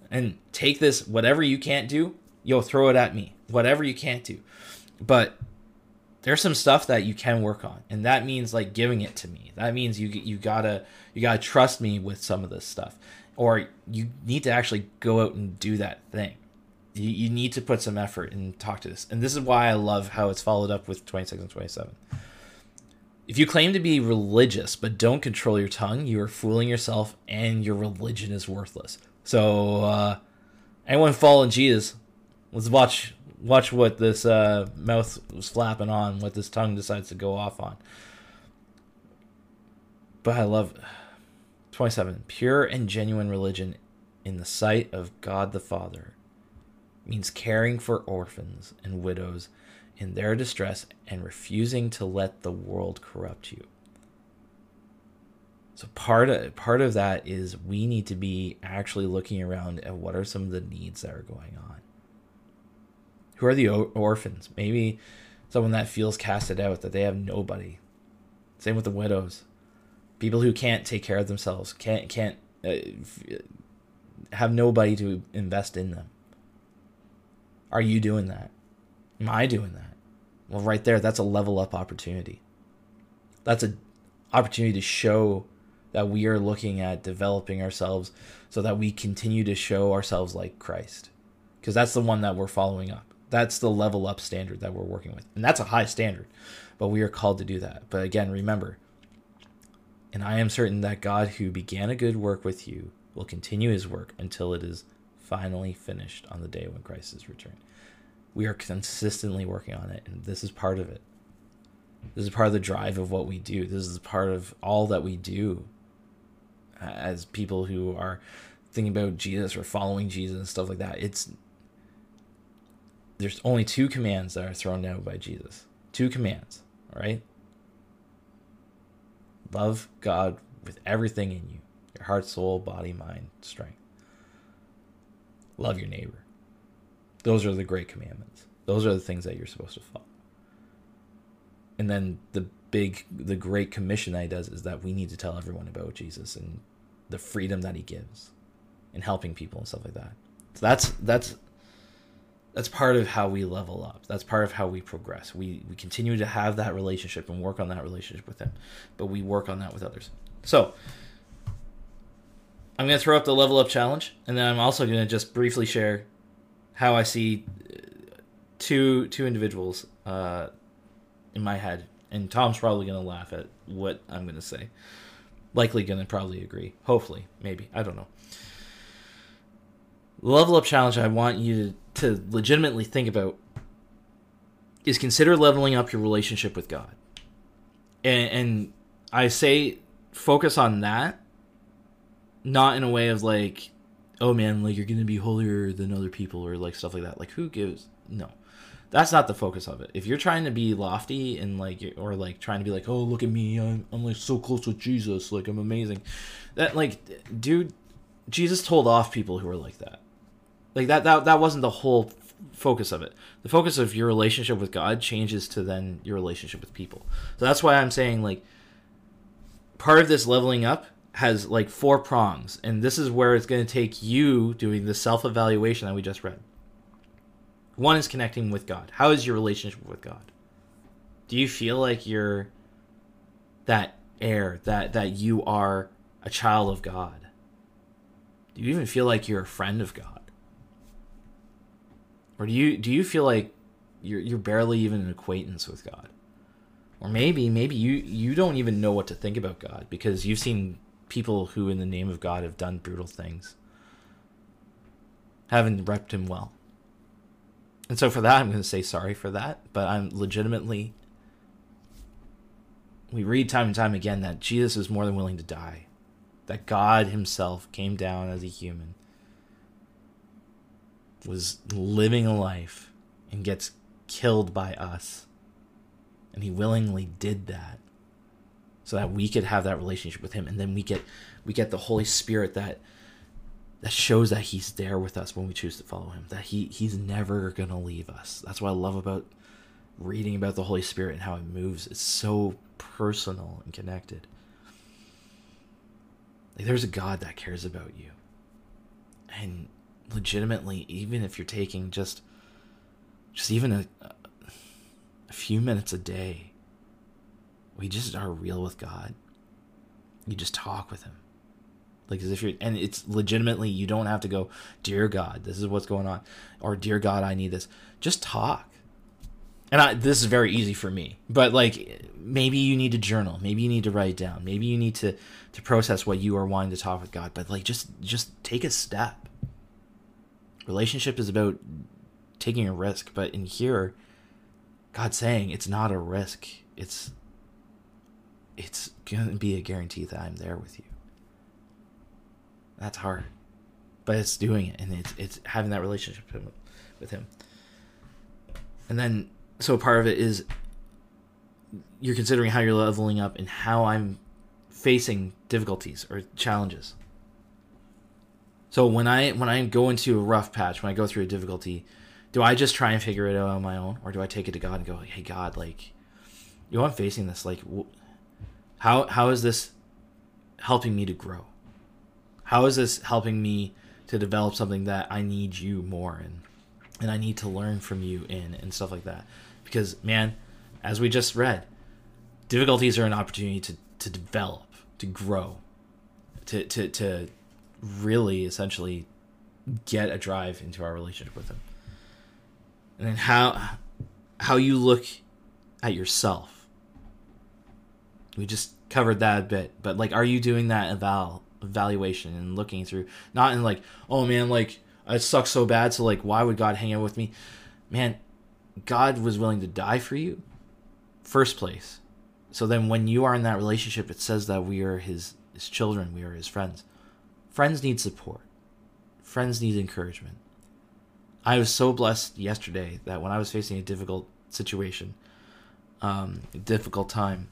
And take this, whatever you can't do, yo, throw it at me. Whatever you can't do. But there's some stuff that you can work on. And that means like giving it to me. That means you you gotta you gotta trust me with some of this stuff. Or you need to actually go out and do that thing. You, you need to put some effort and talk to this. And this is why I love how it's followed up with 26 and 27. If you claim to be religious but don't control your tongue, you are fooling yourself and your religion is worthless. So, uh, anyone following Jesus, Let's watch watch what this uh, mouth was flapping on, what this tongue decides to go off on. But I love 27. Pure and genuine religion in the sight of God the Father means caring for orphans and widows in their distress and refusing to let the world corrupt you. So part of part of that is we need to be actually looking around at what are some of the needs that are going on. Who are the orphans? Maybe someone that feels casted out, that they have nobody. Same with the widows. People who can't take care of themselves, can't can't uh, have nobody to invest in them. Are you doing that? Am I doing that? Well, right there, that's a level up opportunity. That's an opportunity to show that we are looking at developing ourselves so that we continue to show ourselves like Christ. Because that's the one that we're following up. That's the level up standard that we're working with. And that's a high standard, but we are called to do that. But again, remember, and I am certain that God who began a good work with you will continue his work until it is finally finished on the day when Christ is returned. We are consistently working on it, and this is part of it. This is part of the drive of what we do. This is part of all that we do as people who are thinking about Jesus or following Jesus and stuff like that. It's there's only two commands that are thrown out by Jesus. Two commands, right? Love God with everything in you your heart, soul, body, mind, strength. Love your neighbor. Those are the great commandments. Those are the things that you're supposed to follow. And then the big, the great commission that he does is that we need to tell everyone about Jesus and the freedom that he gives and helping people and stuff like that. So that's that's that's part of how we level up. That's part of how we progress. We we continue to have that relationship and work on that relationship with him, but we work on that with others. So I'm going to throw up the level up challenge, and then I'm also going to just briefly share how I see uh, two two individuals uh, in my head, and Tom's probably going to laugh at what I'm going to say. Likely going to probably agree. Hopefully, maybe I don't know. Level up challenge I want you to, to legitimately think about is consider leveling up your relationship with God, and, and I say focus on that not in a way of like, oh man, like you're gonna be holier than other people or like stuff like that. Like who gives? No, that's not the focus of it. If you're trying to be lofty and like or like trying to be like, oh look at me, I'm I'm like so close with Jesus, like I'm amazing. That like, dude, Jesus told off people who are like that. Like that that that wasn't the whole focus of it. The focus of your relationship with God changes to then your relationship with people. So that's why I'm saying like part of this leveling up has like four prongs, and this is where it's going to take you doing the self evaluation that we just read. One is connecting with God. How is your relationship with God? Do you feel like you're that heir, that that you are a child of God? Do you even feel like you're a friend of God? Or do you do you feel like you're you're barely even an acquaintance with God? Or maybe maybe you you don't even know what to think about God because you've seen people who, in the name of God, have done brutal things, haven't repped him well. And so for that, I'm going to say sorry for that, but I'm legitimately. We read time and time again that Jesus is more than willing to die, that God Himself came down as a human, was living a life, and gets killed by us. And He willingly did that so that we could have that relationship with him. And then we get we get the holy spirit that that shows that he's there with us when we choose to follow him that he he's never going to leave us. That's what i love about reading about the holy spirit and how it moves. It's so personal and connected. Like there's a god that cares about you. And legitimately even if you're taking just just even a, a few minutes a day we just are real with God. You just talk with Him. Like as if you're, and it's legitimately, you don't have to go, Dear God, this is what's going on. Or, Dear God, I need this. Just talk. And I, this is very easy for me, but like maybe you need to journal, maybe you need to write down, maybe you need to to process what you are wanting to talk with God. But like just just take a step. Relationship is about taking a risk, but in here, God's saying it's not a risk. It's it's to be a guarantee that I'm there with you. That's hard. But it's doing it and it's it's having that relationship with him. And then so part of it is you're considering how you're leveling up and how I'm facing difficulties or challenges. So when I when I go into a rough patch, when I go through a difficulty, do I just try and figure it out on my own, or do I take it to God and go, "Hey God, like, you know, I'm facing this. Like, how how is this helping me to grow? How is this helping me to develop something that I need you more in and I need to learn from you in and stuff like that? Because man, as we just read, difficulties are an opportunity to, to develop, to grow, to, to, to really essentially get a drive into our relationship with him. And then how how you look at yourself. We just covered that a bit but like are you doing that eval evaluation and looking through not in like oh man like it sucks so bad so like why would god hang out with me? Man god was willing to die for you first place. So then when you are in that relationship it says that we are his his children we are his friends friends need support friends need encouragement i was so blessed yesterday that when i was facing a difficult situation um, difficult time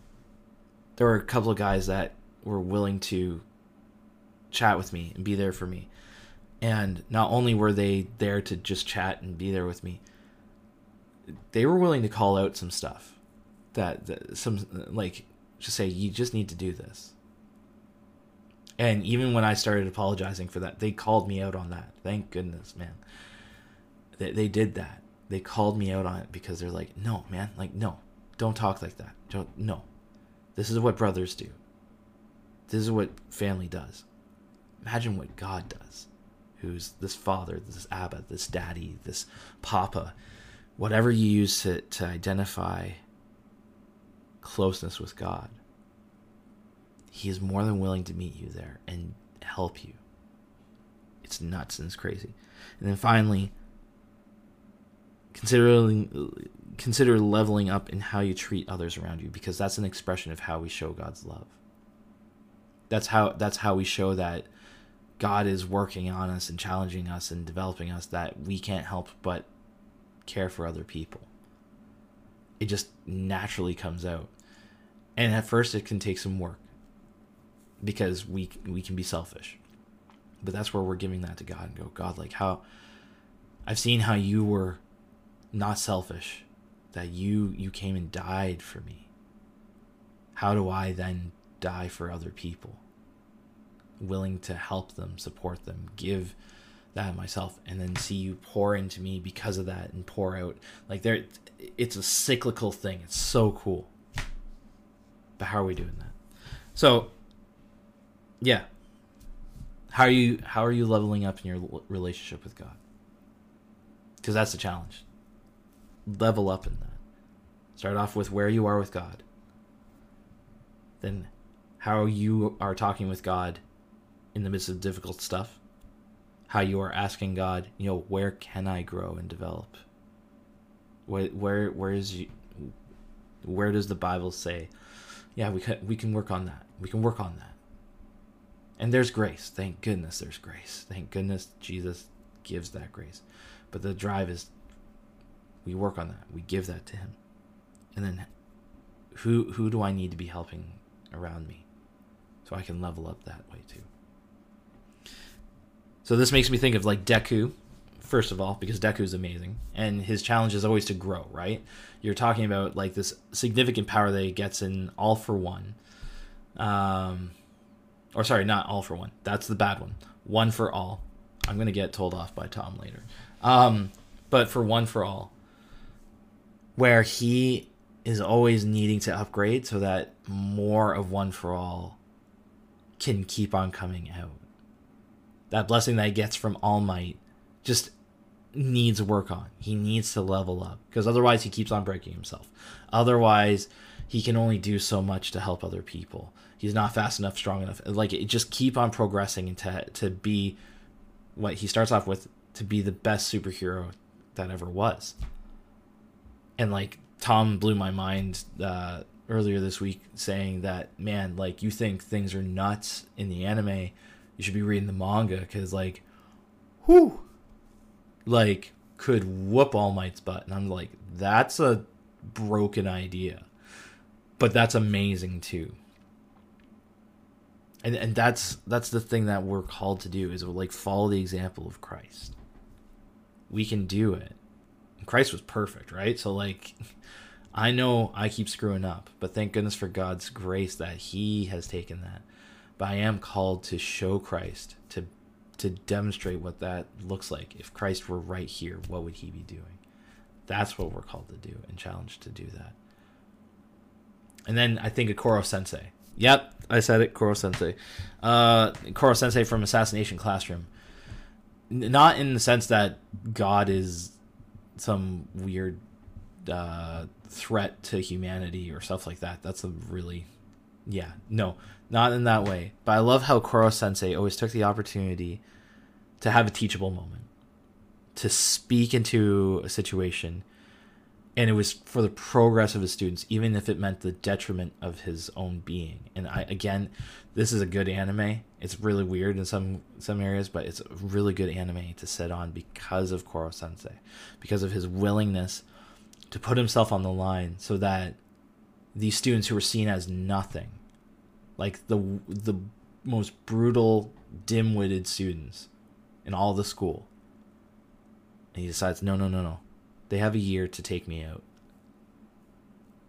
there were a couple of guys that were willing to chat with me and be there for me. And not only were they there to just chat and be there with me, they were willing to call out some stuff that, that some like just say you just need to do this. And even when I started apologizing for that, they called me out on that. Thank goodness, man. They, they did that. They called me out on it because they're like, no, man, like, no, don't talk like that. Don't, no. This is what brothers do. This is what family does. Imagine what God does, who's this father, this Abba, this daddy, this papa, whatever you use to, to identify closeness with God. He is more than willing to meet you there and help you. It's nuts and it's crazy. And then finally, considering consider leveling up in how you treat others around you because that's an expression of how we show God's love. That's how that's how we show that God is working on us and challenging us and developing us that we can't help but care for other people. It just naturally comes out. And at first it can take some work because we we can be selfish. But that's where we're giving that to God and go, God, like how I've seen how you were not selfish that you you came and died for me. How do i then die for other people? Willing to help them support them give that myself and then see you pour into me because of that and pour out. Like there it's a cyclical thing. It's so cool. But how are we doing that? So yeah how are you how are you leveling up in your relationship with god because that's the challenge level up in that. Start off with where you are with God. Then how you are talking with God in the midst of difficult stuff. How you are asking God, you know, where can I grow and develop? Where where where is you, where does the Bible say, yeah, we can we can work on that. We can work on that. And there's grace. Thank goodness there's grace. Thank goodness Jesus gives that grace. But the drive is we work on that. We give that to him. And then who who do I need to be helping around me so I can level up that way too. So this makes me think of like Deku, first of all, because Deku is amazing, and his challenge is always to grow. Right? You're talking about like this significant power that he gets in All for One, um, or sorry, not All for One. That's the bad one. One for All. I'm gonna get told off by Tom later. Um, but for One for All, where he is always needing to upgrade so that more of one for all can keep on coming out. That blessing that he gets from All Might just needs work on. He needs to level up because otherwise he keeps on breaking himself. Otherwise, he can only do so much to help other people. He's not fast enough, strong enough. Like it just keep on progressing to to be what he starts off with to be the best superhero that ever was and like Tom blew my mind uh, earlier this week saying that man, like you think things are nuts in the anime, you should be reading the manga because like, whoo, like could whoop All Might's butt, and I'm like, that's a broken idea, but that's amazing too. And and that's that's the thing that we're called to do is like follow the example of Christ. We can do it Christ was perfect, right? So like I know I keep screwing up, but thank goodness for God's grace that he has taken that. But I am called to show Christ, to to demonstrate what that looks like. If Christ were right here, what would he be doing? That's what we're called to do and challenged to do that. And then I think of Koro Sensei. Yep, I said it, Koro Sensei. Uh, Koro Sensei from Assassination Classroom. Not in the sense that God is some weird uh, threat to humanity or stuff like that. That's a really, yeah, no, not in that way. But I love how Koro Sensei always took the opportunity to have a teachable moment, to speak into a situation, and it was for the progress of his students, even if it meant the detriment of his own being. And I again, this is a good anime. It's really weird in some some areas, but it's a really good anime to sit on because of Koro Sensei, because of his willingness to put himself on the line so that these students who were seen as nothing, like the the most brutal, dim-witted students, in all the school. And he decides, no, no, no, no. They have a year to take me out.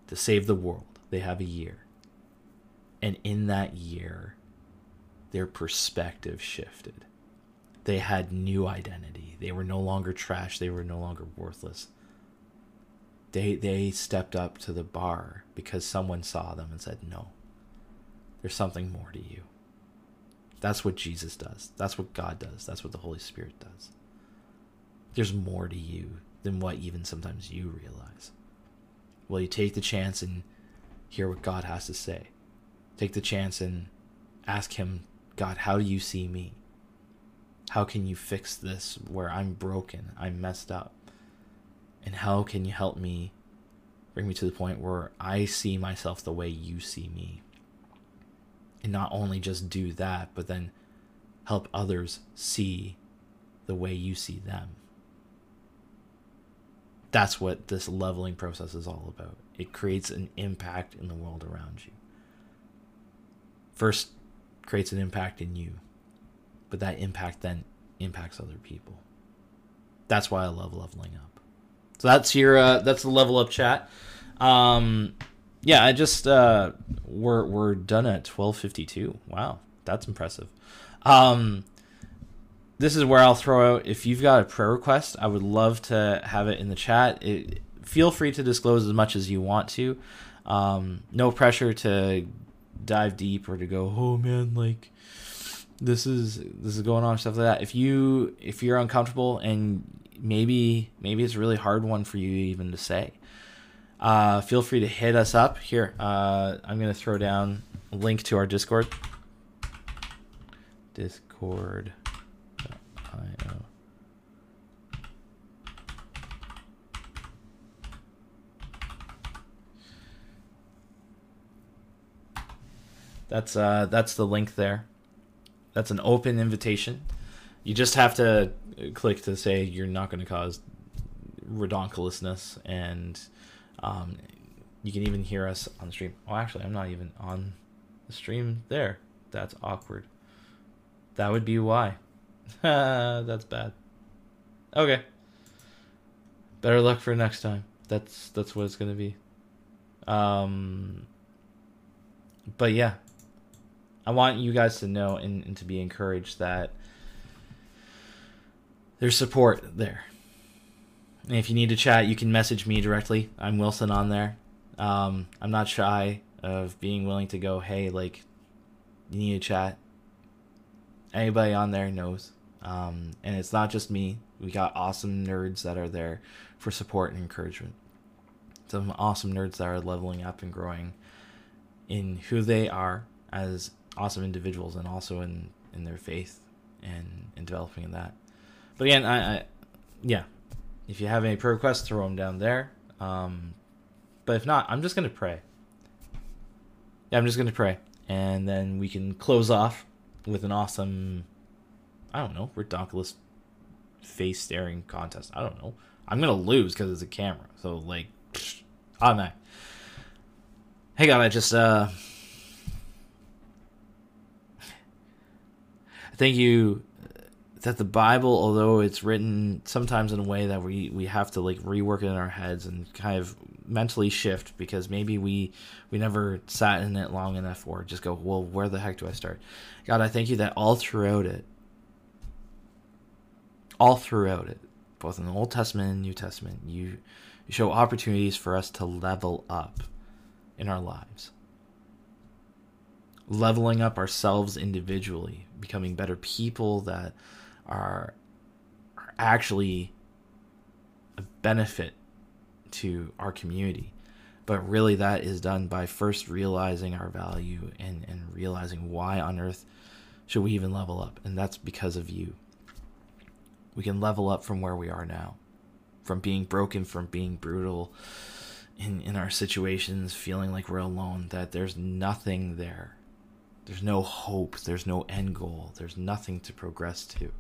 To save the world. They have a year. And in that year, their perspective shifted. They had new identity. They were no longer trash. They were no longer worthless. They they stepped up to the bar because someone saw them and said, "No. There's something more to you." That's what Jesus does. That's what God does. That's what the Holy Spirit does. There's more to you than what even sometimes you realize. Will you take the chance and hear what God has to say? Take the chance and ask Him, God, how do you see me? How can you fix this where I'm broken, I'm messed up? And how can you help me bring me to the point where I see myself the way you see me? And not only just do that, but then help others see the way you see them. That's what this leveling process is all about. It creates an impact in the world around you. First, creates an impact in you, but that impact then impacts other people. That's why I love leveling up. So that's your uh, that's the level up chat. Um, yeah, I just uh, we're we're done at twelve fifty two. Wow, that's impressive. Um, this is where I'll throw out if you've got a prayer request. I would love to have it in the chat. It, feel free to disclose as much as you want to. Um, no pressure to dive deep or to go, oh man, like this is this is going on stuff like that. If you if you're uncomfortable and maybe maybe it's a really hard one for you even to say, uh, feel free to hit us up here. Uh, I'm gonna throw down a link to our Discord. Discord. That's uh, that's the link there. That's an open invitation. You just have to click to say you're not going to cause redonkulousness, and um, you can even hear us on the stream. Oh, actually, I'm not even on the stream there. That's awkward. That would be why. That's bad. Okay. Better luck for next time. That's that's what it's gonna be. Um. But yeah, I want you guys to know and, and to be encouraged that there's support there. And if you need to chat, you can message me directly. I'm Wilson on there. Um, I'm not shy of being willing to go, hey, like, you need to chat. Anybody on there knows. Um, and it's not just me. We got awesome nerds that are there for support and encouragement. Some awesome nerds that are leveling up and growing in who they are as awesome individuals and also in in their faith and in developing in that. But again, I, I yeah, if you have any prayer requests, throw them down there. Um, but if not, I'm just gonna pray. Yeah, I'm just gonna pray, and then we can close off with an awesome, I don't know, redonkulous face staring contest. I don't know. I'm gonna lose because it's a camera, so like, automatic. Hey God, I just uh thank you that the Bible, although it's written sometimes in a way that we, we have to like rework it in our heads and kind of mentally shift because maybe we we never sat in it long enough or just go, well, where the heck do I start? God, I thank you that all throughout it, all throughout it, both in the Old Testament and New Testament, you, you show opportunities for us to level up in our lives leveling up ourselves individually, becoming better people that are, are actually a benefit to our community. But really, that is done by first realizing our value and, and realizing why on earth should we even level up. And that's because of you. We can level up from where we are now, from being broken, from being brutal in, in our situations, feeling like we're alone, that there's nothing there there's no hope. There's no end goal. There's nothing to progress to.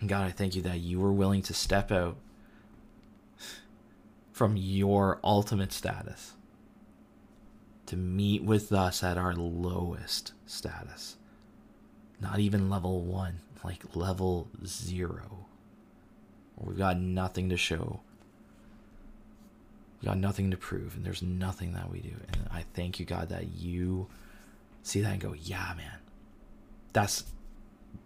And God, I thank you that you were willing to step out from your ultimate status to meet with us at our lowest status. Not even level one, like level zero. We've got nothing to show. We've got nothing to prove, and there's nothing that we do. And I thank you, God, that you see that and go, yeah, man, that's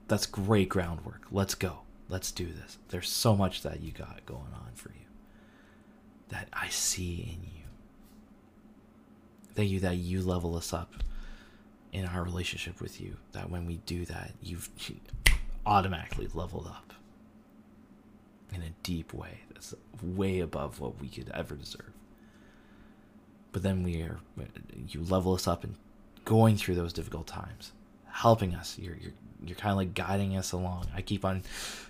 that's great groundwork. Let's go. Let's do this. There's so much that you got going on for you that I see in you. Thank you that you level us up in our relationship with you. That when we do that, you've automatically leveled up in a deep way that's way above what we could ever deserve. But then we are, you level us up and going through those difficult times, helping us. You're you're you're kind of like guiding us along. I keep on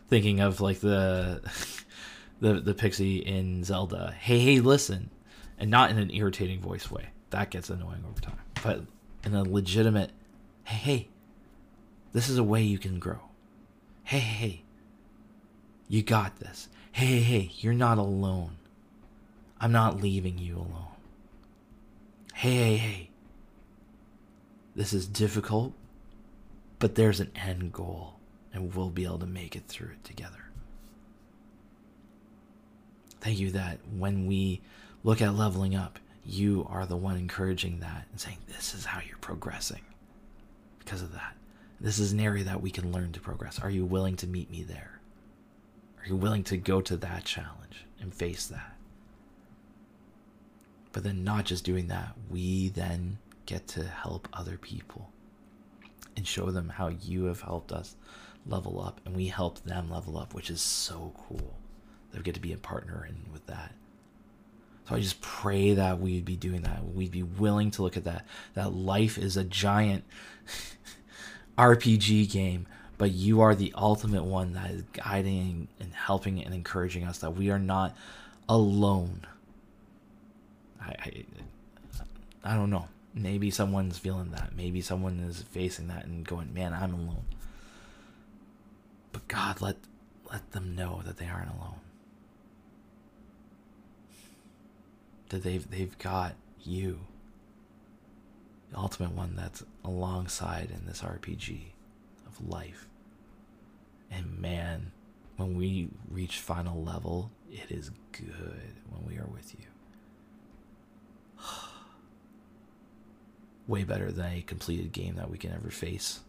thinking of like the the the pixie in Zelda. Hey, hey, listen, and not in an irritating voice way. That gets annoying over time. But in a legitimate, hey, hey, this is a way you can grow. Hey, hey, hey, you got this. Hey, hey, hey, you're not alone. I'm not leaving you alone. Hey, hey, hey. This is difficult, but there's an end goal, and we'll be able to make it through it together. Thank you that when we look at leveling up, you are the one encouraging that and saying, This is how you're progressing because of that. This is an area that we can learn to progress. Are you willing to meet me there? Are you willing to go to that challenge and face that? But then, not just doing that, we then get to help other people and show them how you have helped us level up and we help them level up, which is so cool. We get to be a partner in with that. So I just pray that we'd be doing that. We'd be willing to look at that. That life is a giant RPG game, but you are the ultimate one that is guiding and helping and encouraging us that we are not alone. I, I, I don't know. Maybe someone's feeling that. Maybe someone is facing that and going, "Man, I'm alone." But God, let let them know that they aren't alone. That they've they've got you. The ultimate one that's alongside in this RPG of life. And man, when we reach final level, it is good when we are with you. way better than a completed game that we can ever face.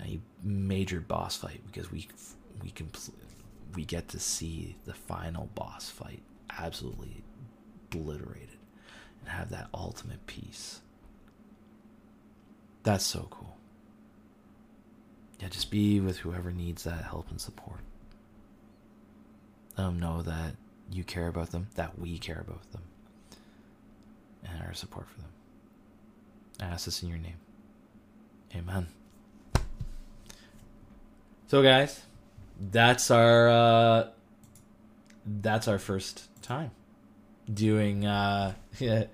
A major boss fight because we we compl- we get to see the final boss fight absolutely obliterated and have that ultimate peace. That's so cool. Yeah, just be with whoever needs that help and support. Let them know that you care about them, that we care about them, and our support for them. I ask this in your name. Amen. So, guys, that's our uh, that's our first time doing uh,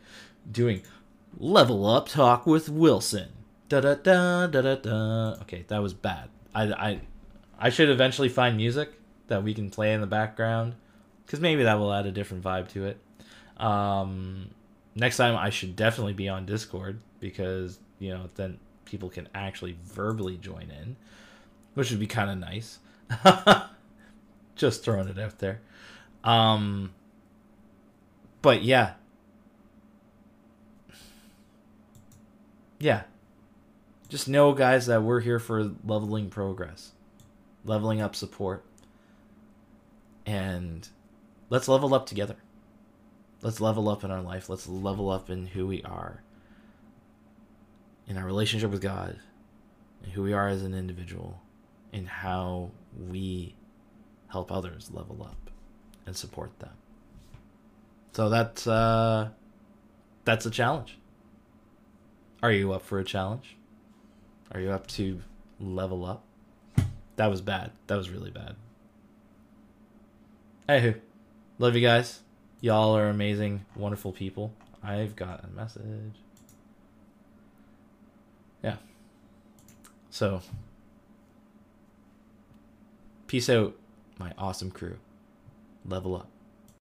doing level up talk with Wilson. Da da da da da da. Okay, that was bad. I I I should eventually find music that we can play in the background because maybe that will add a different vibe to it. Um, next time I should definitely be on Discord because you know then people can actually verbally join in, which would be kind of nice. Just throwing it out there. Um, but yeah, yeah. Just know, guys, that we're here for leveling progress, leveling up support, and let's level up together. Let's level up in our life. Let's level up in who we are in our relationship with God, and who we are as an individual, and how we help others level up and support them. So that's uh, that's a challenge. Are you up for a challenge? Are you up to level up? That was bad. That was really bad. Hey, love you guys. Y'all are amazing, wonderful people. I've got a message. Yeah. So, peace out, my awesome crew. Level up.